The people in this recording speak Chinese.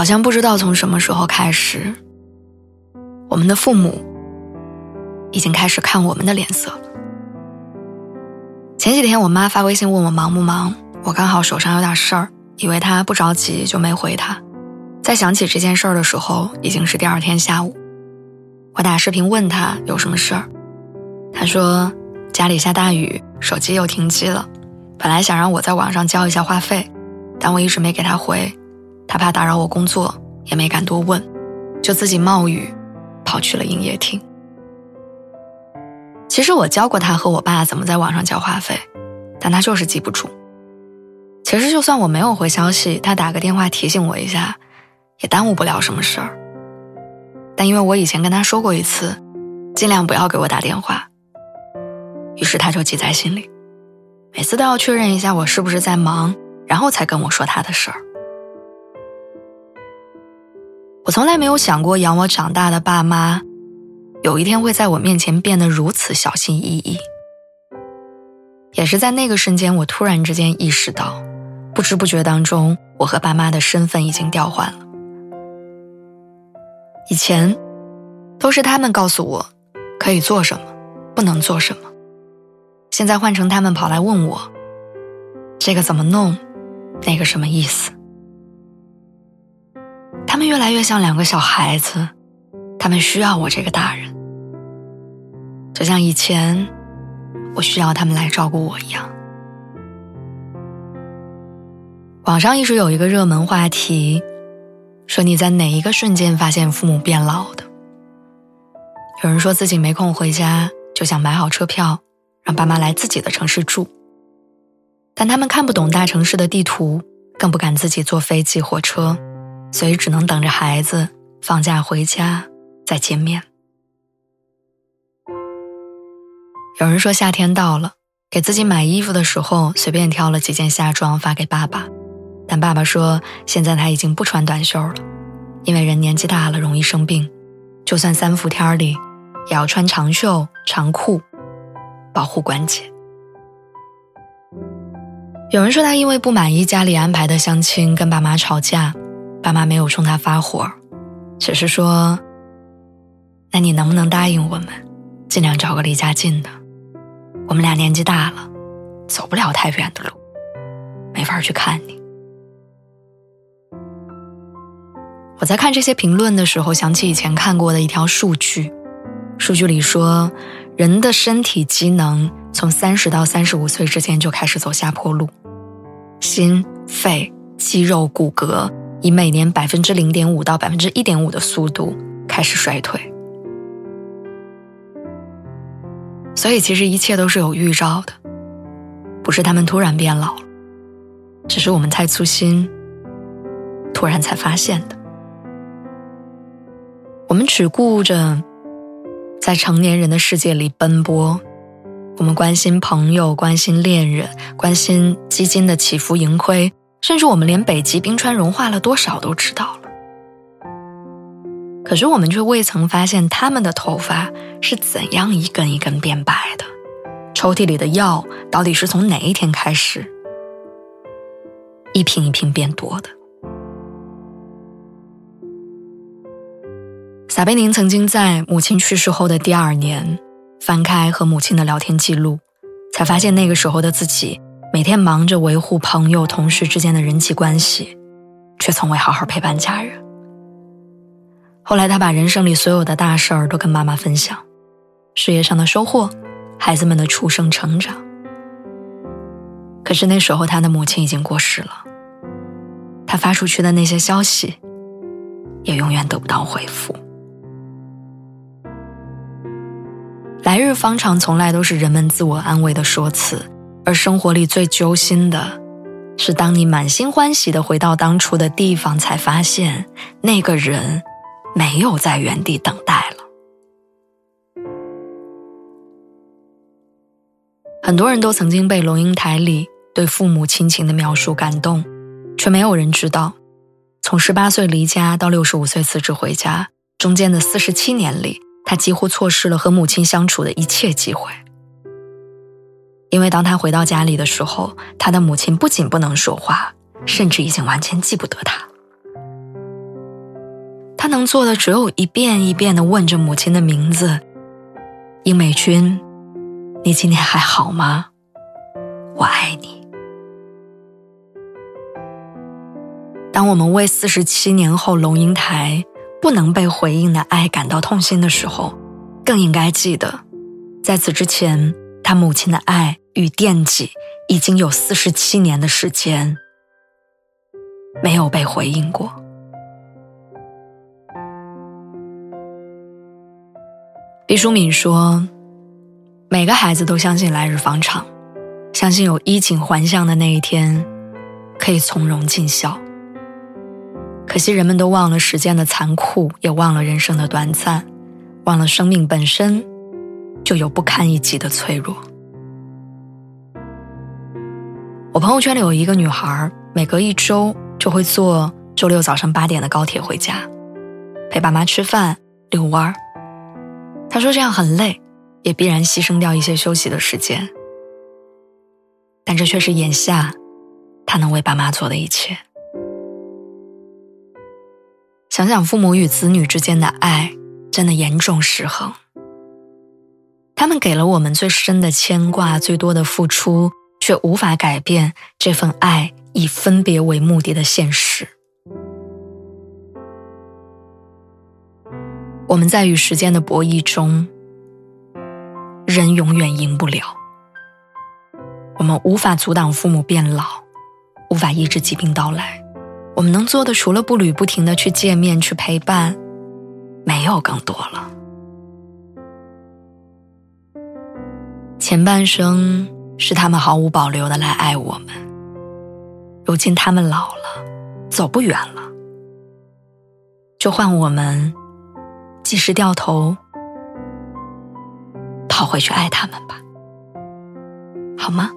好像不知道从什么时候开始，我们的父母已经开始看我们的脸色。前几天我妈发微信问我忙不忙，我刚好手上有点事儿，以为她不着急就没回她。在想起这件事儿的时候，已经是第二天下午。我打视频问她有什么事儿，她说家里下大雨，手机又停机了，本来想让我在网上交一下话费，但我一直没给她回。他怕打扰我工作，也没敢多问，就自己冒雨跑去了营业厅。其实我教过他和我爸怎么在网上交话费，但他就是记不住。其实就算我没有回消息，他打个电话提醒我一下，也耽误不了什么事儿。但因为我以前跟他说过一次，尽量不要给我打电话，于是他就记在心里，每次都要确认一下我是不是在忙，然后才跟我说他的事儿。我从来没有想过养我长大的爸妈，有一天会在我面前变得如此小心翼翼。也是在那个瞬间，我突然之间意识到，不知不觉当中，我和爸妈的身份已经调换了。以前，都是他们告诉我可以做什么，不能做什么。现在换成他们跑来问我，这个怎么弄，那个什么意思。越来越像两个小孩子，他们需要我这个大人，就像以前我需要他们来照顾我一样。网上一直有一个热门话题，说你在哪一个瞬间发现父母变老的？有人说自己没空回家，就想买好车票，让爸妈来自己的城市住，但他们看不懂大城市的地图，更不敢自己坐飞机、火车。所以只能等着孩子放假回家再见面。有人说夏天到了，给自己买衣服的时候随便挑了几件夏装发给爸爸，但爸爸说现在他已经不穿短袖了，因为人年纪大了容易生病，就算三伏天里也要穿长袖长裤，保护关节。有人说他因为不满意家里安排的相亲跟爸妈吵架。爸妈没有冲他发火，只是说：“那你能不能答应我们，尽量找个离家近的？我们俩年纪大了，走不了太远的路，没法去看你。”我在看这些评论的时候，想起以前看过的一条数据，数据里说，人的身体机能从三十到三十五岁之间就开始走下坡路，心、肺、肌肉、骨骼。以每年百分之零点五到百分之一点五的速度开始衰退，所以其实一切都是有预兆的，不是他们突然变老了，只是我们太粗心，突然才发现的。我们只顾着在成年人的世界里奔波，我们关心朋友，关心恋人，关心基金的起伏盈亏。甚至我们连北极冰川融化了多少都知道了，可是我们却未曾发现他们的头发是怎样一根一根变白的，抽屉里的药到底是从哪一天开始一瓶一瓶变多的。撒贝宁曾经在母亲去世后的第二年，翻开和母亲的聊天记录，才发现那个时候的自己。每天忙着维护朋友、同事之间的人际关系，却从未好好陪伴家人。后来，他把人生里所有的大事儿都跟妈妈分享，事业上的收获，孩子们的出生成长。可是那时候，他的母亲已经过世了，他发出去的那些消息，也永远得不到回复。来日方长，从来都是人们自我安慰的说辞。而生活里最揪心的，是当你满心欢喜的回到当初的地方，才发现那个人没有在原地等待了。很多人都曾经被龙应台里对父母亲情的描述感动，却没有人知道，从十八岁离家到六十五岁辞职回家，中间的四十七年里，他几乎错失了和母亲相处的一切机会。因为当他回到家里的时候，他的母亲不仅不能说话，甚至已经完全记不得他。他能做的只有一遍一遍的问着母亲的名字：“英美君，你今天还好吗？我爱你。”当我们为四十七年后龙应台不能被回应的爱感到痛心的时候，更应该记得，在此之前，他母亲的爱。与惦记已经有四十七年的时间没有被回应过。毕淑敏说：“每个孩子都相信来日方长，相信有衣锦还乡的那一天，可以从容尽孝。可惜人们都忘了时间的残酷，也忘了人生的短暂，忘了生命本身就有不堪一击的脆弱。”我朋友圈里有一个女孩，每隔一周就会坐周六早上八点的高铁回家，陪爸妈吃饭、遛弯儿。她说这样很累，也必然牺牲掉一些休息的时间，但这却是眼下她能为爸妈做的一切。想想父母与子女之间的爱，真的严重失衡。他们给了我们最深的牵挂，最多的付出。却无法改变这份爱以分别为目的的现实。我们在与时间的博弈中，人永远赢不了。我们无法阻挡父母变老，无法抑制疾病到来。我们能做的，除了步履不停的去见面、去陪伴，没有更多了。前半生。是他们毫无保留的来爱我们。如今他们老了，走不远了，就换我们，及时掉头，跑回去爱他们吧，好吗？